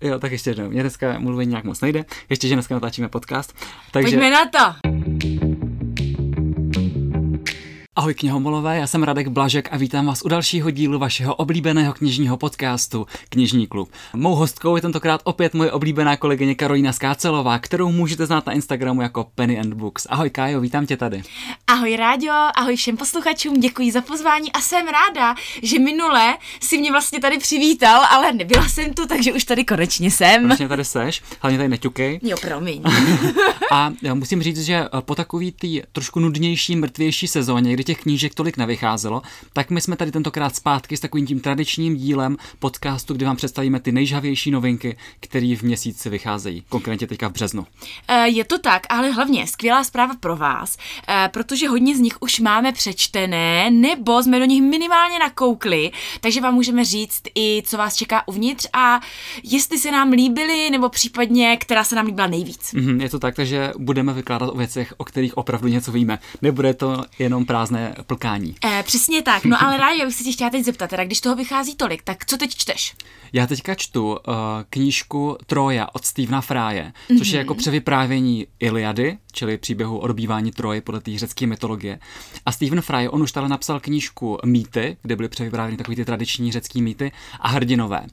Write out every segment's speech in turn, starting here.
Jo, tak ještě jednou. Mě dneska mluvení nějak moc nejde, ještě, že dneska natáčíme podcast. Takže... Pojďme na to! Ahoj knihomolové, já jsem Radek Blažek a vítám vás u dalšího dílu vašeho oblíbeného knižního podcastu Knižní klub. Mou hostkou je tentokrát opět moje oblíbená kolegyně Karolina Skácelová, kterou můžete znát na Instagramu jako Penny and Books. Ahoj Kájo, vítám tě tady. Ahoj Ráďo, ahoj všem posluchačům, děkuji za pozvání a jsem ráda, že minule si mě vlastně tady přivítal, ale nebyla jsem tu, takže už tady konečně jsem. Konečně tady seš, hlavně tady neťukej. Jo, promiň. a já musím říct, že po takový tý trošku nudnější, mrtvější sezóně, kdy těch knížek tolik nevycházelo, tak my jsme tady tentokrát zpátky s takovým tím tradičním dílem podcastu, kde vám představíme ty nejžavější novinky, které v měsíci vycházejí, konkrétně teďka v březnu. Eh, je to tak, ale hlavně skvělá zpráva pro vás, eh, protože hodně z nich už máme přečtené, nebo jsme do nich minimálně nakoukli, takže vám můžeme říct i, co vás čeká uvnitř a jestli se nám líbily, nebo případně, která se nám líbila nejvíc. Mm-hmm, je to tak, takže budeme vykládat o věcech, o kterých opravdu něco víme. Nebude to jenom prázdné plné plkání. E, přesně tak, no ale rádi, já bych se tě chtěla teď zeptat, teda když toho vychází tolik, tak co teď čteš? Já teďka čtu uh, knížku Troja od Stevena Fráje, mm-hmm. což je jako převyprávění Iliady, čili příběhu o dobývání Troje podle té řecké mytologie. A Stephen Fry, on už tady napsal knížku Mýty, kde byly převyprávěny takové ty tradiční řecké mýty a hrdinové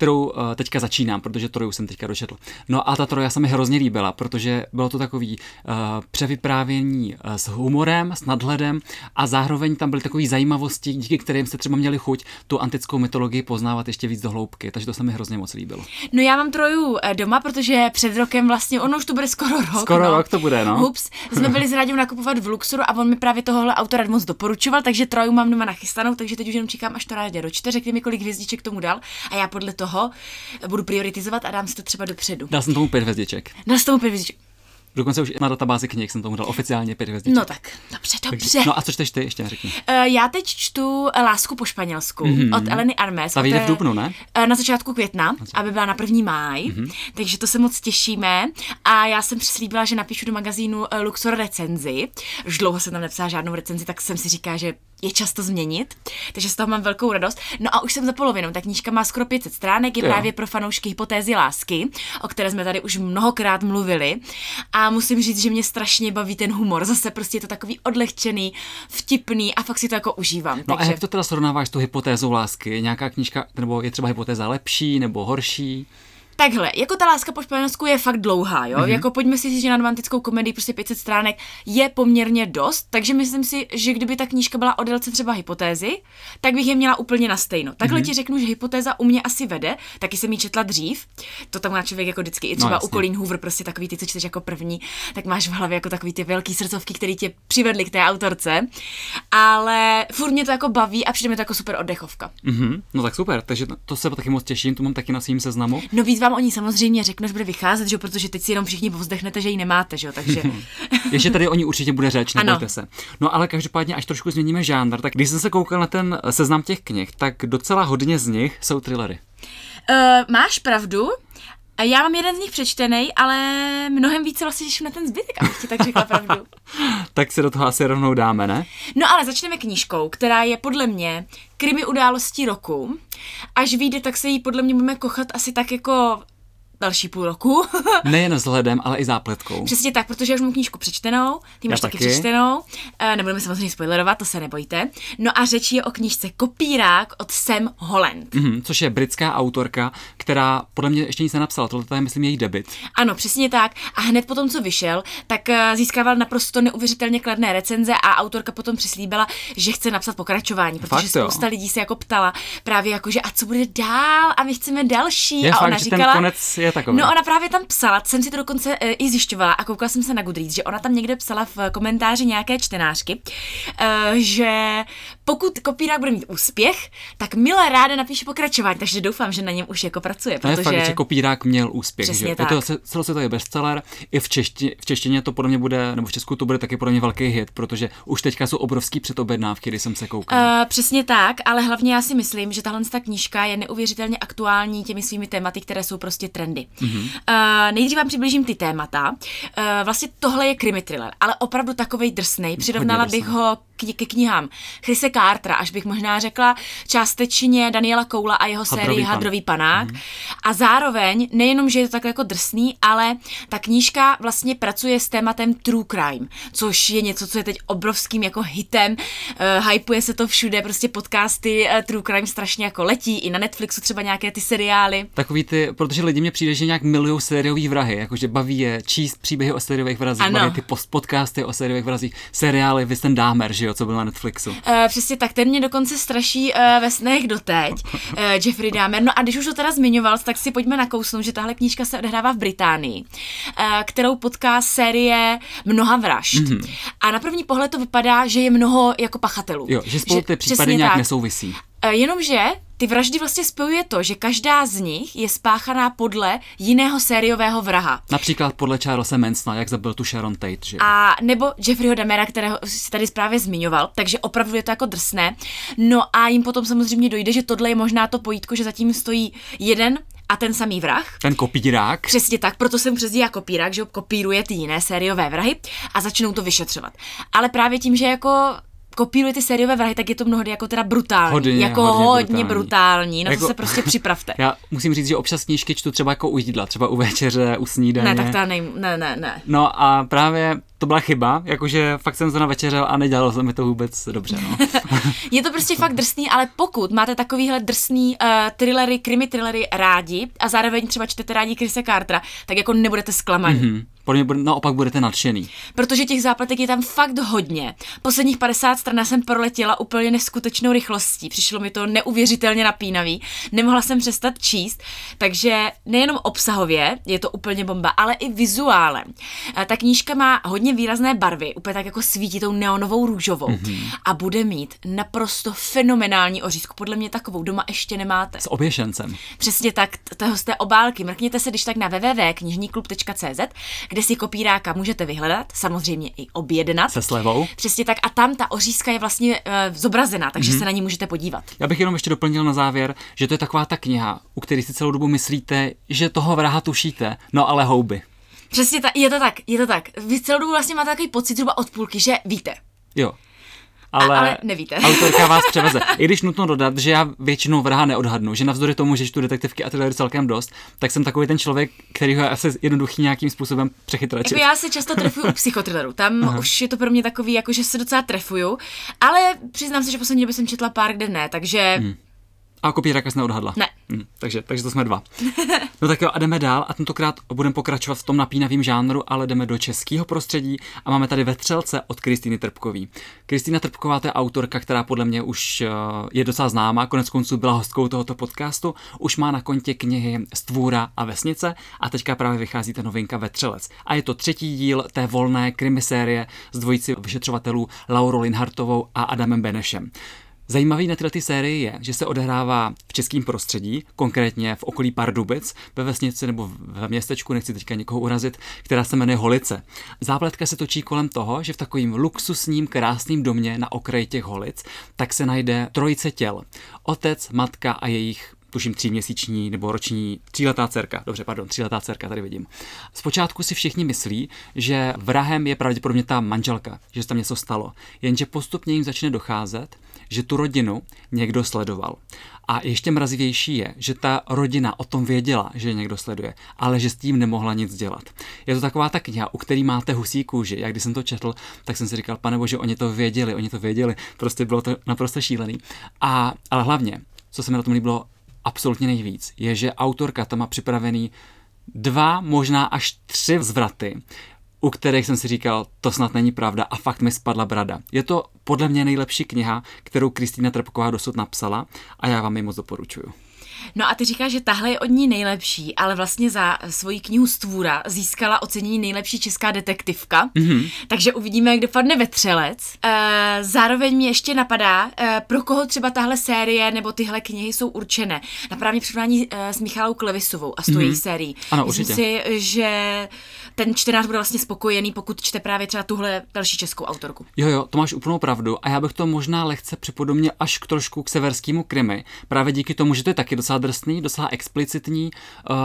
kterou uh, teďka začínám, protože Troju jsem teďka dočetl. No a ta Troja se mi hrozně líbila, protože bylo to takový uh, převyprávění uh, s humorem, s nadhledem a zároveň tam byly takové zajímavosti, díky kterým jste třeba měli chuť tu antickou mytologii poznávat ještě víc do hloubky, takže to se mi hrozně moc líbilo. No já mám Troju doma, protože před rokem vlastně, ono už to bude skoro rok. Skoro no. rok to bude, no. Ups, jsme byli s Ráďou nakupovat v Luxoru a on mi právě tohohle autora moc doporučoval, takže Troju mám doma nachystanou, takže teď už jenom čekám, až to Rádě dočte, řekni mi, kolik hvězdiček tomu dal a já podle toho budu prioritizovat a dám si to třeba dopředu. Dal jsem tomu pět hvězdiček. Dal jsem tomu pět hvězdiček. Dokonce už na databázi knih jsem tomu dal oficiálně pět hvězdiček. No tak, dobře, dobře. no a co čteš ty, ještě řekni. Uh, já teď čtu Lásku po španělsku mm-hmm. od Eleny Armes. Ta vyjde v dubnu, ne? Uh, na začátku května, aby byla na první máj, mm-hmm. takže to se moc těšíme. A já jsem přislíbila, že napíšu do magazínu eh, Luxor recenzi. Už dlouho jsem tam nepsala žádnou recenzi, tak jsem si říká, že je často změnit, takže z toho mám velkou radost. No a už jsem za polovinou, ta knížka má skoro 500 stránek, je jo. právě pro fanoušky hypotézy lásky, o které jsme tady už mnohokrát mluvili. A musím říct, že mě strašně baví ten humor. Zase prostě je to takový odlehčený, vtipný a fakt si to jako užívám. No takže... a jak to teda srovnáváš s tou hypotézou lásky? Nějaká knížka, nebo je třeba hypotéza lepší nebo horší? Takhle, jako ta láska po španělsku je fakt dlouhá, jo? Mm-hmm. Jako pojďme si říct, že na romantickou komedii prostě 500 stránek je poměrně dost, takže myslím si, že kdyby ta knížka byla o délce třeba hypotézy, tak bych je měla úplně na stejno. Takhle mm-hmm. ti řeknu, že hypotéza u mě asi vede, taky jsem ji četla dřív. To tam má člověk jako vždycky i třeba no, u Colleen Hoover, prostě takový ty, co čteš jako první, tak máš v hlavě jako takový ty velký srdcovky, které tě přivedly k té autorce. Ale furt mě to jako baví a přijde mi to jako super oddechovka. Mm-hmm. No tak super, takže to se taky moc těším, to mám taky na svým seznamu. No víc vám o ní samozřejmě řeknu, že bude vycházet, že protože teď si jenom všichni povzdechnete, že ji nemáte, že jo, takže... Ještě tady o ní určitě bude řeč, nebojte se. No ale každopádně, až trošku změníme žánr, tak když jsem se koukal na ten seznam těch knih, tak docela hodně z nich jsou thrillery. Uh, máš pravdu, já mám jeden z nich přečtený, ale mnohem více vlastně těším na ten zbytek, abych ti tak řekla pravdu. tak se do toho asi rovnou dáme, ne? No ale začneme knížkou, která je podle mě krimi událostí roku. Až vyjde, tak se jí podle mě budeme kochat asi tak jako další půl roku. Nejen vzhledem, ale i zápletkou. Přesně tak, protože já už mám knížku přečtenou, ty máš taky. taky přečtenou, e, nebudeme samozřejmě spoilerovat, to se nebojte. No a řeč je o knížce Kopírák od Sam Holland. Mm-hmm, což je britská autorka, která podle mě ještě nic nenapsala, tohle je, myslím, její debit. Ano, přesně tak. A hned potom, co vyšel, tak uh, získával naprosto neuvěřitelně kladné recenze a autorka potom přislíbila, že chce napsat pokračování, protože fakt, spousta jo. lidí se jako ptala právě jako, že a co bude dál a my chceme další. Je a fakt, ona říkala, ten konec je takový. No ona právě tam psala, jsem si to dokonce e, i zjišťovala a koukala jsem se na Goodreads, že ona tam někde psala v komentáři nějaké čtenářky, e, že pokud kopírák bude mít úspěch, tak milé ráda napíše pokračování, takže doufám, že na něm už jako pracuje. To protože... je fakt, že kopírák měl úspěch. Přesně že? Tak. Je to celosvětový bestseller, i v, češti, v češtině to podle mě bude, nebo v Česku to bude taky podle mě velký hit, protože už teďka jsou obrovský předobjednávky, když jsem se koukal. Uh, přesně tak, ale hlavně já si myslím, že tahle knížka je neuvěřitelně aktuální těmi svými tématy, které jsou prostě trendy. Mm-hmm. Uh, nejdřív vám přiblížím ty témata. Uh, vlastně tohle je krimi thriller, ale opravdu takový drsný. Přirovnala bych ho ke knihám Chrise Cartera, až bych možná řekla částečně Daniela Koula a jeho Hadrový sérii pan. Hadrový panák. A zároveň, nejenom, že je to tak jako drsný, ale ta knížka vlastně pracuje s tématem true crime, což je něco, co je teď obrovským jako hitem. Uh, hypuje se to všude, prostě podcasty uh, true crime strašně jako letí, i na Netflixu třeba nějaké ty seriály. Takový ty, protože lidi mě přijde, že nějak milují sériový vrahy, jakože baví je číst příběhy o sériových vrazích, Ano. baví ty post podcasty o sériových vrazích, seriály, vy ten Dahmer, že jo, co byl na Netflixu. Uh, přesně tak, ten mě dokonce straší uh, ve snech doteď, uh, Jeffrey Dahmer. No a když už to teda zmiňoval, tak si pojďme nakousnout, že tahle knížka se odehrává v Británii, uh, kterou potká série mnoha vražd. Mhm. Mm-hmm. A na první pohled to vypadá, že je mnoho jako pachatelů. Jo, že spolu ty případy nějak tak. nesouvisí. Jenomže ty vraždy vlastně spojuje to, že každá z nich je spáchaná podle jiného sériového vraha. Například podle Charlesa Mansona, jak zabil tu Sharon Tate, že. A nebo Jeffreyho Damera, kterého si tady právě zmiňoval, takže opravdu je to jako drsné. No a jim potom samozřejmě dojde, že tohle je možná to pojítko, že zatím stojí jeden a ten samý vrah. Ten kopírák, Přesně tak, proto jsem přezdí jako kopírák, že kopíruje ty jiné sériové vrahy a začnou to vyšetřovat. Ale právě tím, že jako kopíruje ty sériové vrahy, tak je to mnohdy jako teda brutální. Hodně, jako hodně hodně, brutální. brutální. Na Jako- to se prostě připravte. já musím říct, že občas knížky čtu třeba jako u jídla, třeba u večeře, u snídaně. Ne, tak to nej, ne, ne, ne. No a právě to byla chyba, jakože fakt jsem to navečeřel a nedělalo se mi to vůbec dobře, no. Je to prostě fakt drsný, ale pokud máte takovýhle drsný uh, thrillery, krimi thrillery rádi a zároveň třeba čtete rádi Chrise Cartera, tak jako nebudete zklamaní. hm. Podle mě bude, naopak budete nadšený. Protože těch zápletek je tam fakt hodně. Posledních 50 stran jsem proletěla úplně neskutečnou rychlostí. Přišlo mi to neuvěřitelně napínavý. Nemohla jsem přestat číst, takže nejenom obsahově je to úplně bomba, ale i vizuálem. Eh, Ta knížka má hodně výrazné barvy, úplně tak jako svítí tou neonovou růžovou mm-hmm. a bude mít naprosto fenomenální ořízku. Podle mě takovou doma ještě nemáte. S oběšencem. Přesně tak, toho z té obálky. Mrkněte se když tak na www.knižníklub.cz, kde si kopíráka můžete vyhledat, samozřejmě i objednat. Se slevou. Přesně tak a tam ta ořízka je vlastně uh, zobrazená, takže mm-hmm. se na ní můžete podívat. Já bych jenom ještě doplnil na závěr, že to je taková ta kniha, u které si celou dobu myslíte, že toho vraha tušíte, no ale houby. Přesně tak, je to tak, je to tak. Vy celou dobu vlastně máte takový pocit zhruba od půlky, že víte. Jo. Ale, ale nevíte. Autorka vás převeze. I když nutno dodat, že já většinou vraha neodhadnu, že navzdory tomu, že čtu detektivky a thrillery celkem dost, tak jsem takový ten člověk, který ho asi jednoduchý nějakým způsobem přechytračit. Jako já se často trefuju u psychotrilleru. Tam Aha. už je to pro mě takový, jako že se docela trefuju, ale přiznám se, že poslední době jsem četla pár, kde ne, takže hmm. A kopíráka jsi neodhadla. Ne. Hm, takže, takže to jsme dva. No tak jo, a jdeme dál a tentokrát budeme pokračovat v tom napínavém žánru, ale jdeme do českého prostředí a máme tady Vetřelce od Kristýny Trpkový. Kristýna Trpková to je autorka, která podle mě už eh, je docela známá, konec konců byla hostkou tohoto podcastu, už má na kontě knihy Stvůra a Vesnice a teďka právě vychází ta novinka Vetřelec. A je to třetí díl té volné krimisérie z dvojici vyšetřovatelů Laurou Linhartovou a Adamem Benešem. Zajímavý na této sérii je, že se odehrává v českém prostředí, konkrétně v okolí Pardubic, ve vesnici nebo ve městečku, nechci teďka někoho urazit, která se jmenuje Holice. Zápletka se točí kolem toho, že v takovým luxusním, krásným domě na okraji těch Holic, tak se najde trojice těl. Otec, matka a jejich tuším tříměsíční nebo roční tříletá dcerka. Dobře, pardon, tříletá dcerka tady vidím. Zpočátku si všichni myslí, že vrahem je pravděpodobně ta manželka, že se tam něco stalo. Jenže postupně jim začne docházet, že tu rodinu někdo sledoval. A ještě mrazivější je, že ta rodina o tom věděla, že je někdo sleduje, ale že s tím nemohla nic dělat. Je to taková ta kniha, u který máte husí kůži. Jak když jsem to četl, tak jsem si říkal, pane bože, oni to věděli, oni to věděli. Prostě bylo to naprosto šílený. A, ale hlavně, co se mi na tom líbilo absolutně nejvíc, je, že autorka tam má připravený dva, možná až tři zvraty, u kterých jsem si říkal, to snad není pravda a fakt mi spadla brada. Je to podle mě nejlepší kniha, kterou Kristýna Trpková dosud napsala a já vám ji moc doporučuju. No a ty říkáš, že tahle je od ní nejlepší, ale vlastně za svoji knihu Stvůra získala ocenění nejlepší česká detektivka. Mm-hmm. Takže uvidíme, jak dopadne vetřelec. E, zároveň mi ještě napadá, e, pro koho třeba tahle série nebo tyhle knihy jsou určené. Napadá mě přirovnání e, s Michalou Klevisovou a s tou mm-hmm. její sérií. Ano, Myslím určitě. si, že ten čtenář bude vlastně spokojený, pokud čte právě třeba tuhle další českou autorku. Jo, jo, to máš úplnou pravdu a já bych to možná lehce připodobnil až k trošku k severskému krimi, právě díky tomu, že to je taky docela drsný, docela explicitní, uh,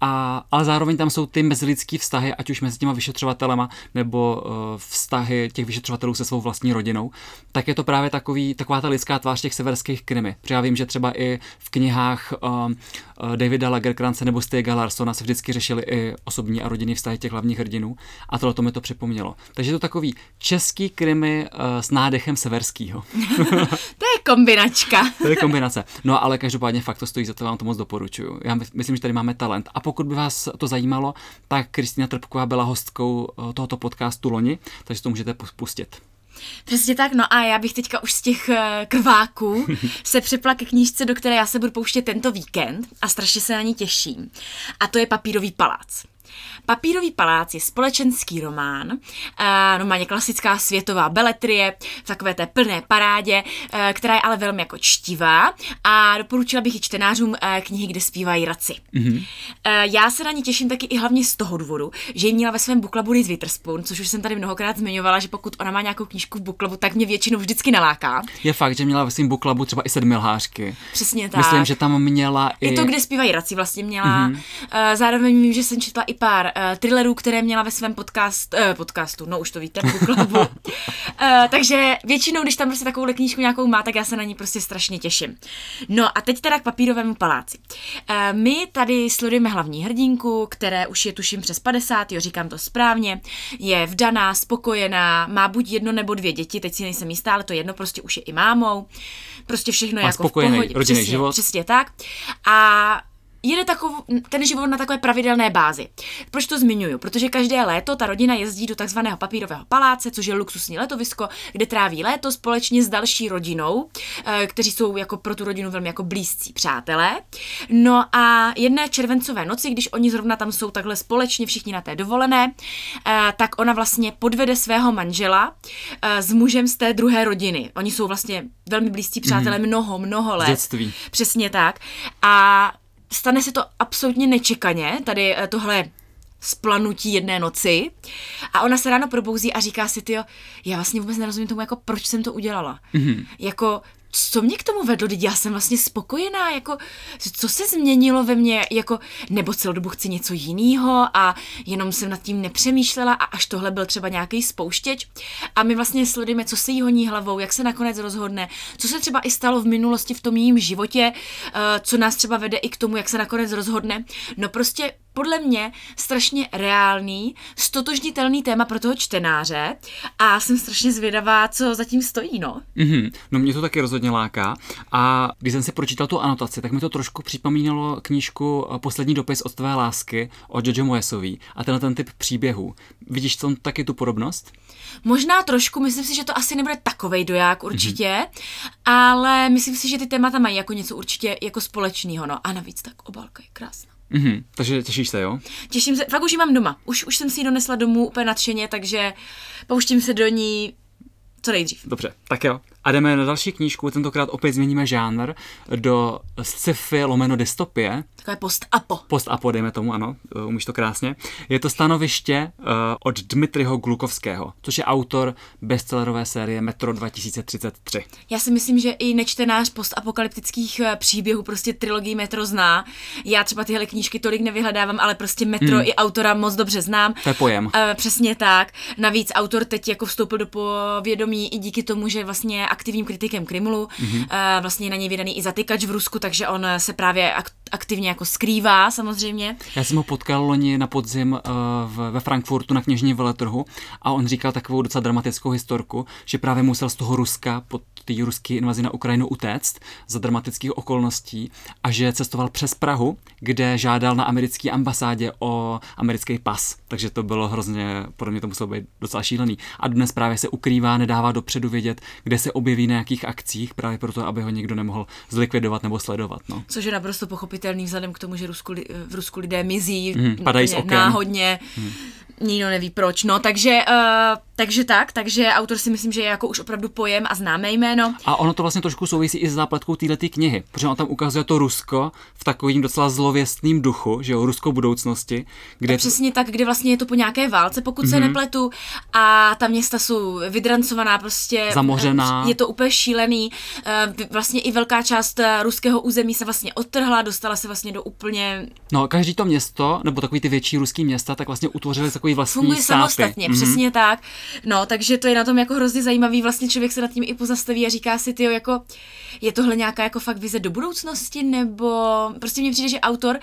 a, ale zároveň tam jsou ty mezilidský vztahy, ať už mezi těma vyšetřovatelema, nebo uh, vztahy těch vyšetřovatelů se svou vlastní rodinou, tak je to právě takový, taková ta lidská tvář těch severských krimi. Protože já vím, že třeba i v knihách uh, Davida Lagerkrance nebo Stiega Larsona se vždycky řešili i osobní a rodinný vztahy těch hlavních hrdinů a tohle to mi to připomnělo. Takže je to takový český krimi uh, s nádechem severského. to je kombinačka. to je kombinace. No ale každopádně fakt to stojí za to, vám to moc doporučuju. Já myslím, že tady máme talent. A pokud by vás to zajímalo, tak Kristýna Trpková byla hostkou uh, tohoto podcastu loni, takže to můžete pustit. Přesně tak, no a já bych teďka už z těch eh, krváků se přepla ke knížce, do které já se budu pouštět tento víkend a strašně se na ní těším. A to je Papírový palác. Papírový palác je společenský román, román je klasická světová beletrie v takové té plné parádě, eh, která je ale velmi jako čtivá a doporučila bych i čtenářům eh, knihy, kde zpívají raci. Mm-hmm. Já se na ní těším taky i hlavně z toho důvodu, že ji měla ve svém buklabu Reese Witherspoon, což už jsem tady mnohokrát zmiňovala, že pokud ona má nějakou knížku v buklabu, tak mě většinou vždycky naláká. Je fakt, že měla ve svém buklabu třeba i sedmilhářky. Přesně tak. Myslím, že tam měla i... I to, kde zpívají raci, vlastně měla. Mm-hmm. Zároveň vím, že jsem četla i pár uh, thrillerů, které měla ve svém podcast, uh, podcastu, no už to víte, Klubu. uh, takže většinou, když tam prostě takovou knížku nějakou má, tak já se na ní prostě strašně těším. No a teď teda k papírovému paláci. Uh, my tady sledujeme hlavní hrdinku, které už je tuším přes 50, jo, říkám to správně, je vdaná, spokojená, má buď jedno nebo dvě děti, teď si nejsem jistá, ale to jedno prostě už je i mámou. Prostě všechno má jako v pohodě. Přesně, život. přesně tak. A jede takov, ten život na takové pravidelné bázi. Proč to zmiňuju? Protože každé léto ta rodina jezdí do takzvaného papírového paláce, což je luxusní letovisko, kde tráví léto společně s další rodinou, eh, kteří jsou jako pro tu rodinu velmi jako blízcí přátelé. No a jedné červencové noci, když oni zrovna tam jsou takhle společně všichni na té dovolené, eh, tak ona vlastně podvede svého manžela eh, s mužem z té druhé rodiny. Oni jsou vlastně velmi blízcí přátelé mm. mnoho, mnoho let. Dětství. Přesně tak. A stane se to absolutně nečekaně, tady eh, tohle splanutí jedné noci a ona se ráno probouzí a říká si, ty já vlastně vůbec nerozumím tomu, jako proč jsem to udělala. Mm-hmm. Jako co mě k tomu vedlo, teď já jsem vlastně spokojená, jako co se změnilo ve mně, jako nebo celou dobu chci něco jiného a jenom jsem nad tím nepřemýšlela a až tohle byl třeba nějaký spouštěč a my vlastně sledujeme, co se jí honí hlavou, jak se nakonec rozhodne, co se třeba i stalo v minulosti v tom jejím životě, eh, co nás třeba vede i k tomu, jak se nakonec rozhodne. No prostě podle mě strašně reálný, stotožnitelný téma pro toho čtenáře a jsem strašně zvědavá, co zatím stojí, no. Mm-hmm. No mě to taky rozhodně láká a když jsem si pročítal tu anotaci, tak mi to trošku připomínalo knížku Poslední dopis od tvé lásky od Jojo Moesový a tenhle ten typ příběhů. Vidíš tam taky tu podobnost? Možná trošku, myslím si, že to asi nebude takovej doják určitě, mm-hmm. ale myslím si, že ty témata mají jako něco určitě jako společného, no a navíc tak obálka je krásná. Mm-hmm, takže těšíš se, jo? Těším se, fakt už ji mám doma. Už, už jsem si ji donesla domů úplně nadšeně, takže pouštím se do ní co nejdřív. Dobře, tak jo. A jdeme na další knížku, tentokrát opět změníme žánr do sci-fi lomeno dystopie. Takové post-apo. Post-apo, dejme tomu, ano, uh, umíš to krásně. Je to stanoviště uh, od Dmitriho Glukovského, což je autor bestsellerové série Metro 2033. Já si myslím, že i nečtenář postapokalyptických uh, příběhů prostě trilogii Metro zná. Já třeba tyhle knížky tolik nevyhledávám, ale prostě Metro hmm. i autora moc dobře znám. To je pojem. Uh, přesně tak. Navíc autor teď jako vstoupil do povědomí i díky tomu, že vlastně aktivním kritikem Kremlu. Mm-hmm. Vlastně na něj vydaný i zatykač v Rusku, takže on se právě aktivně jako skrývá samozřejmě. Já jsem ho potkal loni na podzim uh, ve Frankfurtu na kněžní veletrhu a on říkal takovou docela dramatickou historku, že právě musel z toho Ruska pod té ruské invazi na Ukrajinu utéct za dramatických okolností a že cestoval přes Prahu, kde žádal na americké ambasádě o americký pas. Takže to bylo hrozně, podle mě to muselo být docela šílený. A dnes právě se ukrývá, nedává dopředu vědět, kde se objeví na jakých akcích, právě proto, aby ho někdo nemohl zlikvidovat nebo sledovat. No. Což je naprosto pochopitelné nepochopitelný vzhledem k tomu, že Rusku, v Rusku lidé mizí Mhm, padají z oken. náhodně. Nikdo neví proč. No, takže, uh, takže tak, takže autor si myslím, že je jako už opravdu pojem a známé jméno. A ono to vlastně trošku souvisí i s zápletkou této knihy, protože on tam ukazuje to Rusko v takovým docela zlověstným duchu, že jo, Rusko budoucnosti, kde Přesně tak, kde vlastně je to po nějaké válce, pokud Mhm. se nepletu, a ta města jsou vydrancovaná, prostě Zamořená. Je to úplně šílený. eh, Vlastně i velká část eh, ruského území se vlastně odtrhla, dostala se vlastně do úplně No, každý to město, nebo takový ty větší ruský města, tak vlastně utvořili takový vlastní funguje státy. samostatně, Mhm. přesně tak. No, takže to je na tom jako hrozně zajímavý, vlastně člověk se nad tím i pozastaví a říká si, ty jako, je tohle nějaká jako fakt vize do budoucnosti, nebo prostě mně přijde, že autor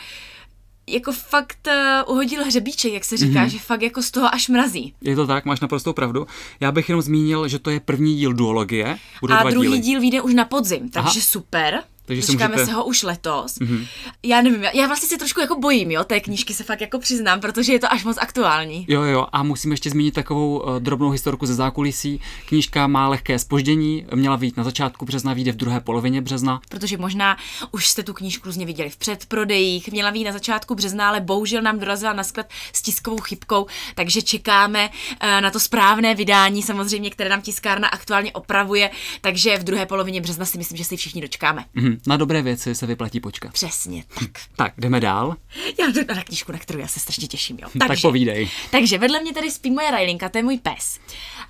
jako fakt uh, uhodil hřebíček, jak se říká, Mhm. že fakt jako z toho až mrazí. Je to tak, máš naprostou pravdu. Já bych jenom zmínil, že to je první díl duologie. Budou A druhý díly. díl vyjde už na podzim, takže Aha. super. Takže Dočkáme můžete- se ho už letos. Mm-hmm. Já nevím, já, já vlastně se trošku jako bojím, jo, té knížky se fakt jako přiznám, protože je to až moc aktuální. Jo, jo, a musím ještě zmínit takovou uh, drobnou historku ze zákulisí. Knížka má lehké spoždění, měla vyjít na začátku března, vyjde v druhé polovině března. Protože možná už jste tu knížku různě viděli v předprodejích, měla být na začátku března, ale bohužel nám dorazila na sklad s tiskovou chybkou, takže čekáme eh, na to správné vydání, samozřejmě, které nám tiskárna aktuálně opravuje, takže v druhé polovině března si myslím, že si všichni dočkáme. Mhm. Na dobré věci se vyplatí počkat. Přesně tak. Tak, jdeme dál. Já jdu na knížku, na kterou já se strašně těším, jo. Tak povídej. Takže vedle mě tady spí moje Rajlinka, to je můj pes.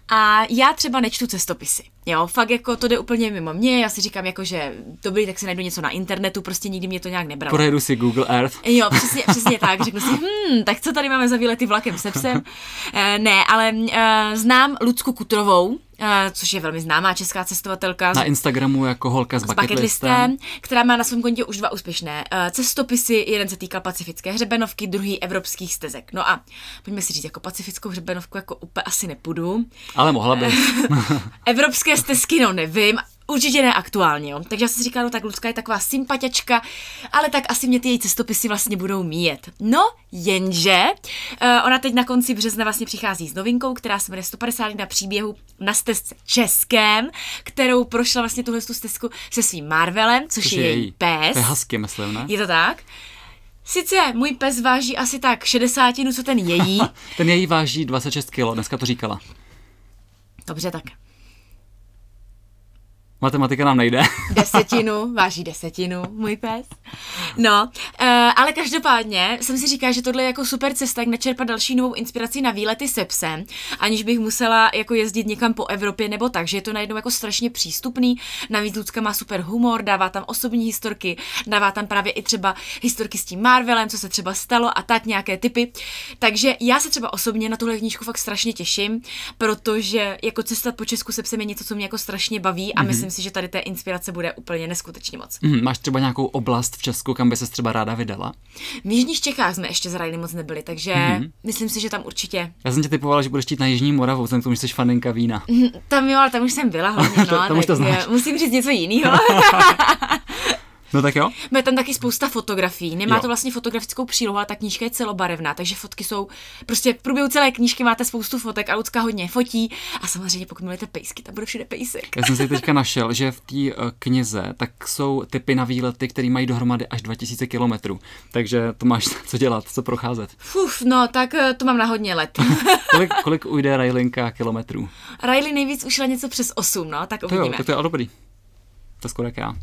A já třeba nečtu cestopisy. Jo, fakt jako to jde úplně mimo mě, já si říkám jako, že dobrý, tak si najdu něco na internetu, prostě nikdy mě to nějak nebralo. Projedu si Google Earth. Jo, přesně, přesně tak. Řeknu si, hm, tak co tady máme za výlety vlakem se psem? E, ne, ale e, znám Lucku Kutrovou, e, což je velmi známá česká cestovatelka. Na Instagramu jako holka s, s bucket listem. bucketlistem, která má na svém kontě už dva úspěšné uh, cestopisy. Jeden se týkal pacifické hřebenovky, druhý evropských stezek. No a pojďme si říct, jako pacifickou hřebenovku jako úplně asi nepůjdu. Ale mohla by. Evropské stezky, no nevím, určitě ne aktuálně, jo. Takže já jsem si říkala, no tak Lucka je taková sympatiačka, ale tak asi mě ty její cestopisy vlastně budou míjet. No, jenže uh, ona teď na konci března vlastně přichází s novinkou, která se jmenuje 150 na příběhu na stezce českém, kterou prošla vlastně tuhle tu stezku se svým Marvelem, což, Což je, je její její. pes. To je husky, myslím, ne? Je to tak? Sice můj pes váží asi tak 60, co ten její. Ten její váží 26 kg, dneska to říkala. Dobře, tak Matematika nám nejde. Desetinu, váží desetinu, můj pes. No, uh, ale každopádně jsem si říkala, že tohle je jako super cesta, jak načerpat další novou inspiraci na výlety se psem, aniž bych musela jako jezdit někam po Evropě nebo tak, že je to najednou jako strašně přístupný. Navíc Lucka má super humor, dává tam osobní historky, dává tam právě i třeba historky s tím Marvelem, co se třeba stalo a tak nějaké typy. Takže já se třeba osobně na tuhle knížku fakt strašně těším, protože jako cestovat po Česku se psem je něco, co mě jako strašně baví a myslím si, že tady té inspirace bude úplně neskutečně moc. Mhm, Máš třeba nějakou oblast v Česku, kam by se třeba ráda vydala? V Jižních Čechách jsme ještě Rajny moc nebyli, takže mm-hmm. myslím si, že tam určitě. Já jsem tě typovala, že budeš chtít na Jižní Moravu, vzhledem k tomu, že jsi faninka vína. Hm, Tam jo, ale tam už jsem byla hlavně, no, Tam už to znáš. musím říct něco jiného. No tak jo. Má tam taky spousta fotografií. Nemá Jo. to vlastně fotografickou přílohu, ale ta knížka je celobarevná, takže fotky jsou prostě v průběhu celé knížky máte spoustu fotek a Lucka hodně fotí a samozřejmě pokud milujete pejsky, tam bude všude pejsek. Já jsem si teďka našel, že v té uh, knize tak jsou typy na výlety, které mají dohromady až 2000 kilometrů. Takže to máš co dělat, co procházet. Fuf, no tak eh, to mám na hodně let. Kolik, kolik ujde Rajlinka kilometrů? Riley nejvíc ušla něco přes 8, no, tak To jo, uvidíme. tak to je dobrý. To skoro jak já.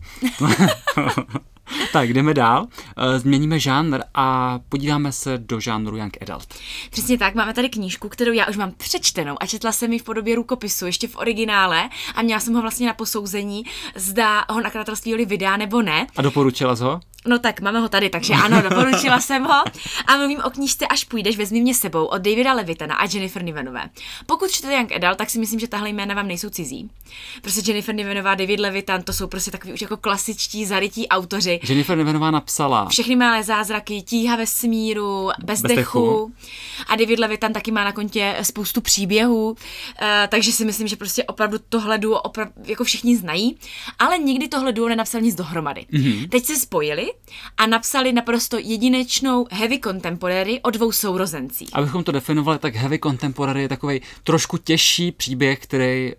tak, jdeme dál. Eh, Změníme žánr a podíváme se do žánru Young Adult. Přesně tak, máme tady knížku, kterou já už mám přečtenou a četla jsem ji v podobě rukopisu, ještě v originále a měla jsem ho vlastně na posouzení, zda ho nakladatelství Joli vydá nebo ne. A doporučila jsi ho? No tak, máme ho tady, takže ano, doporučila jsem ho. A mluvím o knížce Až půjdeš, vezmi mě sebou od Davida Levitana a Jennifer Nivenové. Pokud čtete Young Adult, tak si myslím, že tahle jména vám nejsou cizí. Prostě Jennifer Nivenová, David Levitan, to jsou prostě takový už jako klasičtí, zarytí autoři. Jennifer Nevenová napsala Všechny malé zázraky, tíha ve smíru, bez, Bez dechu. dechu. A David Levitan taky má na kontě spoustu příběhů, uh, takže si myslím, že prostě opravdu tohle duo opravdu, jako všichni znají, ale nikdy tohle duo nenapsal nic dohromady. Mm-hmm. Teď se spojili a napsali naprosto jedinečnou heavy contemporary o dvou sourozencích. Abychom to definovali, tak Heavy Contemporary je takový trošku těžší příběh, který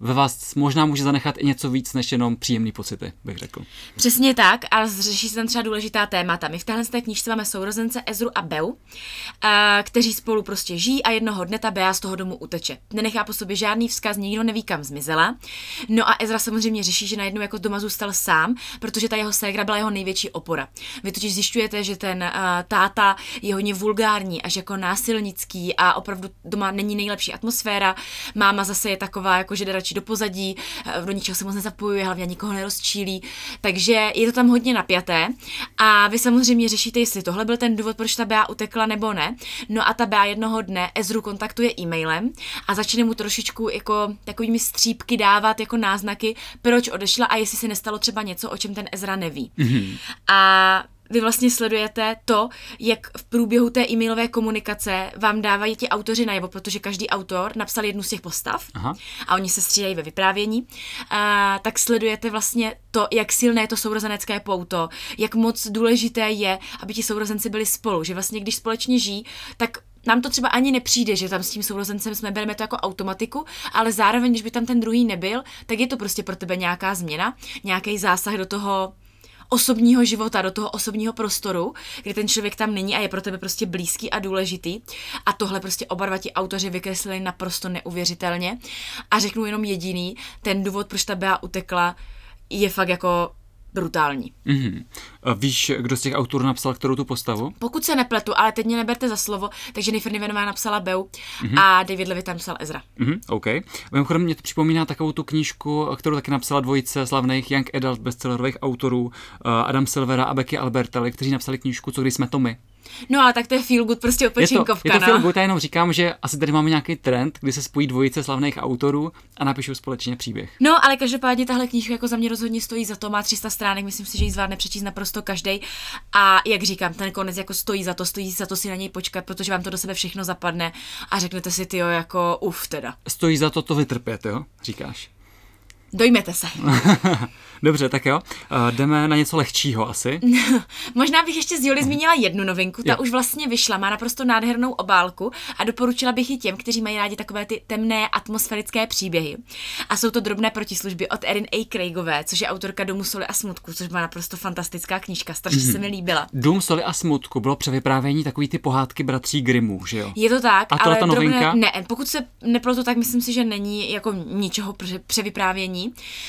ve vás možná může zanechat i něco víc než jenom příjemný pocity, bych řekl. Přesně tak a řeší se tam třeba důležitá témata. My v téhle té knížce máme sourozence Ezru a Beu, a, kteří spolu prostě žijí a jednoho dne ta Bea z toho domu uteče. Nenechá po sobě žádný vzkaz, nikdo neví, kam zmizela. No a Ezra samozřejmě řeší, že najednou jako doma zůstal sám, protože ta jeho ségra byla jeho největší opora. Vy totiž zjišťujete, že ten uh, táta je hodně vulgární až jako násilnický a opravdu doma není nejlepší atmosféra. Máma zase je taková, jako že radši do pozadí, uh, do ničeho se moc nezapojuje, hlavně nikoho nerozčílí. Takže je to tam hodně napjaté. A vy samozřejmě řešíte, jestli tohle byl ten důvod, proč ta Bea utekla nebo ne. No a ta Bea jednoho dne Ezru kontaktuje e-mailem a začne mu trošičku jako takovými střípky dávat jako náznaky, proč odešla a jestli se nestalo třeba něco, o čem ten Ezra neví. Mm-hmm. A vy vlastně sledujete to, jak v průběhu té e-mailové komunikace vám dávají ti autoři najevo, protože každý autor napsal jednu z těch postav Aha. a oni se střídají ve vyprávění, a, tak sledujete vlastně to, jak silné je to sourozenecké pouto, jak moc důležité je, aby ti sourozenci byli spolu, že vlastně když společně žijí, tak nám to třeba ani nepřijde, že tam s tím sourozencem jsme bereme to jako automatiku, ale zároveň, když by tam ten druhý nebyl, tak je to prostě pro tebe nějaká změna, nějaký zásah do toho osobního života, do toho osobního prostoru, kde ten člověk tam není a je pro tebe prostě blízký a důležitý. A tohle prostě oba dva ti autoři vykreslili naprosto neuvěřitelně. A řeknu jenom jediný, ten důvod, proč ta Bea utekla, je fakt jako brutální. Mm-hmm. A víš, kdo z těch autorů napsal kterou tu postavu? Pokud se nepletu, ale teď mě neberte za slovo, takže Jennifer Nivenová napsala Beu mm-hmm. a David Levy tam napsal Ezra. Mm-hmm, OK. Mimochodem mě to připomíná takovou tu knížku, kterou taky napsala dvojice slavných young adult bestsellerových autorů eh, Adam Silvera a Becky Albertelli, kteří napsali knížku Co když jsme to my. No ale tak to je feel good, prostě odpočinkovka. Je to, je to no. feel good, já jenom říkám, že asi tady máme nějaký trend, kdy se spojí dvojice slavných autorů a napíšou společně příběh. No, ale každopádně tahle knížka jako za mě rozhodně stojí za to, má 300 stránek, myslím si, že ji zvládne přečíst naprosto každý. A jak říkám, ten konec jako stojí za to, stojí za to si na něj počkat, protože vám to do sebe všechno zapadne a řeknete si, ty jo, jako uf teda. Stojí za to to vytrpět, jo, říkáš. Dojmete se. Dobře, tak jo. Uh, jdeme na něco lehčího asi. Možná bych ještě z Joli zmínila jednu novinku. Ta jo. už vlastně vyšla, má naprosto nádhernou obálku a doporučila bych ji těm, kteří mají rádi takové ty temné atmosférické příběhy. A jsou to drobné protislužby od Erin A. Craigové, což je autorka Domu soli a smutku, což má naprosto fantastická knížka, strašně mm-hmm. se mi líbila. Dům soli a smutku bylo převyprávění takový ty pohádky bratří Grimmů, že jo? Je to tak, a ale ta novinka? Drobné, ne, pokud se neplotu, tak myslím si, že není jako ničeho převyprávění.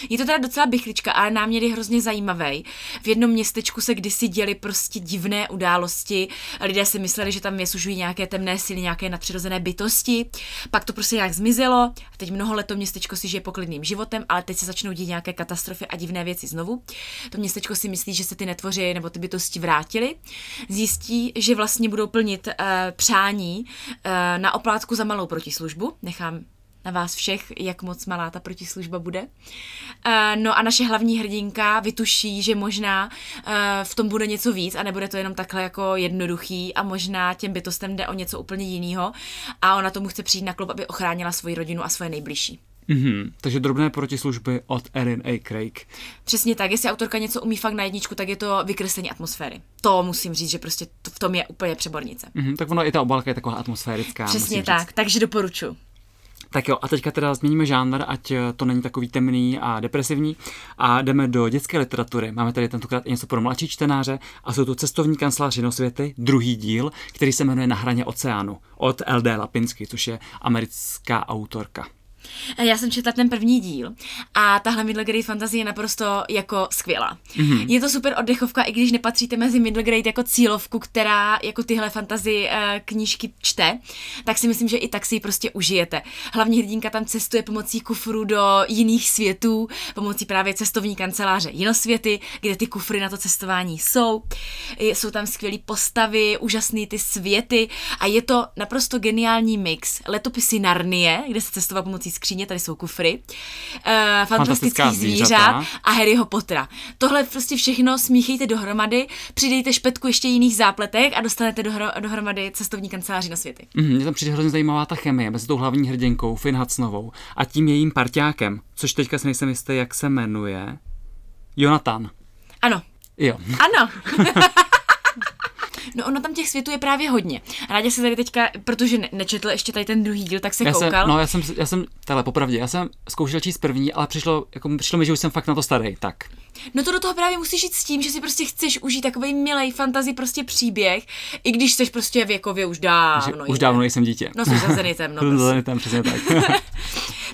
Je to teda docela bychlička, ale námět je hrozně zajímavý. V jednom městečku se kdysi děly prostě divné události. Lidé si mysleli, že tam je sužují nějaké temné síly, nějaké nadpřirozené bytosti. Pak to prostě nějak zmizelo. A teď mnoho let to městečko si žije poklidným životem, ale teď se začnou dít nějaké katastrofy a divné věci znovu. To městečko si myslí, že se ty netvoři nebo ty bytosti vrátily. Zjistí, že vlastně budou plnit uh, přání uh, na oplátku za malou protislužbu. Nechám na vás všech, jak moc malá ta protislužba bude. Uh, no a naše hlavní hrdinka vytuší, že možná uh, v tom bude něco víc a nebude to jenom takhle jako jednoduchý a možná těm bytostem jde o něco úplně jiného a ona tomu chce přijít na klub, aby ochránila svoji rodinu a svoje nejbližší. Mm-hmm. Takže drobné protislužby od Erin A. Craig. Přesně tak, jestli autorka něco umí fakt na jedničku, tak je to vykreslení atmosféry. To musím říct, že prostě to, v tom je úplně přebornice. Mm-hmm, tak ono i ta obálka je taková atmosférická. Přesně tak, říct. takže doporučuji. Tak jo, a teďka teda změníme žánr, ať eh, to není takový temný a depresivní a jdeme do dětské literatury. Máme tady tentokrát i něco pro mladší čtenáře a jsou to Cestovní kancelář Jinosvěty, druhý díl, který se jmenuje Na hraně oceánu od L.D. Lapinsky, což je americká autorka. Já jsem četla ten první díl a tahle middle grade fantasy je naprosto jako skvělá. Mm-hmm. Je to super oddechovka, i když nepatříte mezi middle grade jako cílovku, která jako tyhle fantasy uh, knížky čte, tak si myslím, že i tak si ji prostě užijete. Hlavní hrdinka tam cestuje pomocí kufru do jiných světů, pomocí právě cestovní kanceláře Jinosvěty, kde ty kufry na to cestování jsou. Jsou tam skvělé postavy, úžasné ty světy a je to naprosto geniální mix. Letopisy Narnie, kde se cestoval pomocí skříně, tady jsou kufry, uh, fantastický zvířat a Harryho Pottera. Tohle prostě všechno smíchejte dohromady, přidejte špetku ještě jiných zápletek a dostanete dohro, dohromady cestovní kanceláři na světy. Mm, mě tam přijde hrozně zajímavá ta chemie mezi tou hlavní hrdinkou Finn Hudsonovou a tím jejím parťákem, což teďka si nejsem jistý, jak se jmenuje. Jonathan. Ano. Jo. Ano. No ono tam těch světů je právě hodně. Rádi se tady teďka, protože ne- nečetl ještě tady ten druhý díl, tak se Já koukal. jsem, no já jsem, já jsem, tele, popravdě, já jsem zkoušel číst první, ale přišlo, jako, přišlo mi, že už jsem fakt na to starý, tak. No to do toho právě musíš jít s tím, že si prostě chceš užít takový milý fantasy prostě příběh, i když jsi prostě věkově už Že dávno. už jiný. dávno nejsem dítě. No jsi zazenitem, no Jsem prostě. zanitem, přesně tak.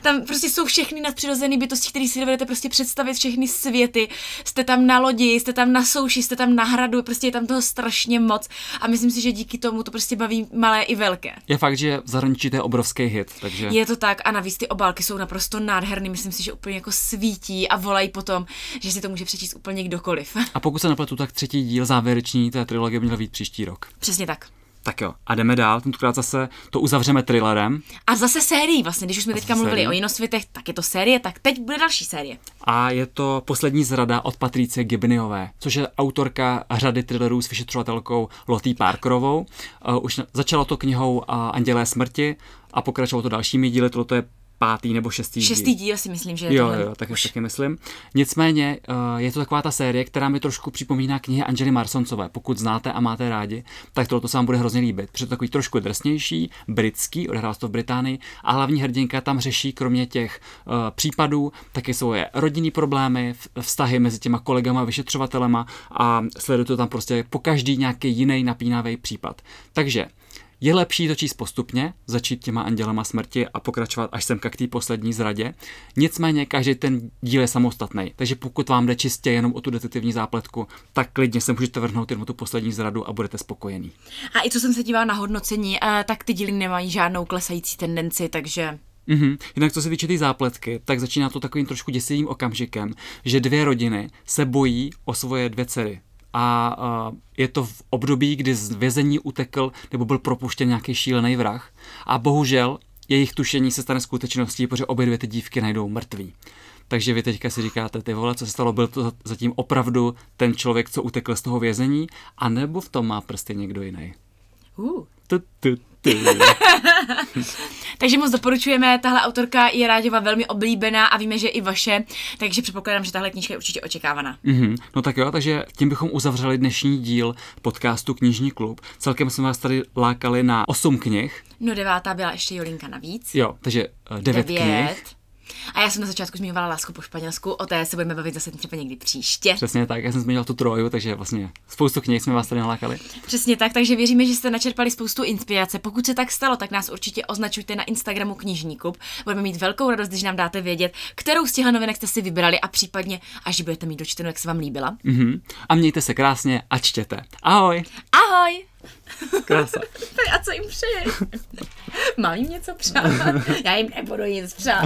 Tam prostě jsou všechny nadpřirozené bytosti, které si dovedete prostě představit, všechny světy. Jste tam na lodi, jste tam na souši, jste tam na hradu, prostě je tam toho strašně moc. A myslím si, že díky tomu to prostě baví malé i velké. Je fakt, že v zahraničí to je obrovský hit, takže... Je to tak a navíc ty obálky jsou naprosto nádherný, myslím si, že úplně jako svítí a volají potom, že si to může přečíst úplně kdokoliv. A pokud se nepletu, tak třetí díl závěrečný té trilogie měl být příští rok. Přesně tak. Tak jo, a jdeme dál, tentokrát zase to uzavřeme thrillerem A zase sérii vlastně, když už jsme A teďka zase mluvili sérii. o jinosvětech, tak je to série, tak teď bude další série. a je to Poslední zrada od Patricie Gibneyové, což je autorka řady thrillerů s vyšetřovatelkou Lottie Parkerovou. Uh, už začalo to knihou uh, Andělé smrti a pokračovalo to dalšími díly, tohle je pátý nebo šestý, Šestý díl. díl si myslím, že je Jo, tohle jo, tak už. taky myslím. Nicméně uh, je to taková ta série, která mi trošku připomíná knihy Angely Marsoncové. Pokud znáte a máte rádi, tak tohle se vám bude hrozně líbit. Protože to takový trošku drsnější, britský, odehrál se to v Británii, a hlavní hrdinka tam řeší kromě těch uh, případů taky svoje rodinný problémy, vztahy mezi těma kolegama, vyšetřovatelema a sleduje to tam prostě po každý nějaký jiný napínavý případ. Takže je lepší to číst postupně, začít těma andělema smrti a pokračovat až sem k té poslední zradě. Nicméně každý ten díl je samostatný, takže pokud vám jde čistě jenom o tu detektivní zápletku, tak klidně se můžete vrhnout jenom tu poslední zradu a budete spokojený. A i co jsem se dívala na hodnocení, eh, tak ty díly nemají žádnou klesající tendenci, takže Mhm. Jinak co se týče té zápletky, tak začíná to takovým trošku děsivým okamžikem, že dvě rodiny se bojí o svoje dvě dcery. A je to v období, kdy z vězení utekl nebo byl propuštěn nějaký šílený vrah. A bohužel jejich tušení se stane skutečností, protože obě dvě ty dívky najdou mrtví. Takže vy teďka si říkáte, ty vole, co se stalo, byl to zatím opravdu ten člověk, co utekl z toho vězení, a nebo v tom má prsty někdo jiný. uh. Tu, tu, tu. Takže moc doporučujeme, tahle autorka je Ráďova velmi oblíbená a víme, že i vaše, takže předpokládám, že tahle knížka je určitě očekávaná. Mm-hmm. No tak jo, takže tím bychom uzavřeli dnešní díl podcastu Knižní klub. Celkem jsme vás tady lákali na 8 knih. No devátá byla ještě Jolinka navíc. Jo, takže 9 knih. A já jsem na začátku zmiňovala lásku po španělsku, o té se budeme bavit zase třeba někdy příště. Přesně tak, já jsem zmínil tu troju, takže vlastně spoustu knih jsme vás tady nalákali. Přesně tak, takže věříme, že jste načerpali spoustu inspirace. Pokud se tak stalo, tak nás určitě označujte na Instagramu Knižní klub. Budeme mít velkou radost, když nám dáte vědět, kterou z těchto novinek jste si vybrali a případně, až budete mít dočtenou, jak se vám líbila. Mm-hmm. A mějte se krásně a čtěte. Ahoj! Ahoj! Krása. A co jim přeješ? Mám jim něco přát? Já jim nebudu nic přát.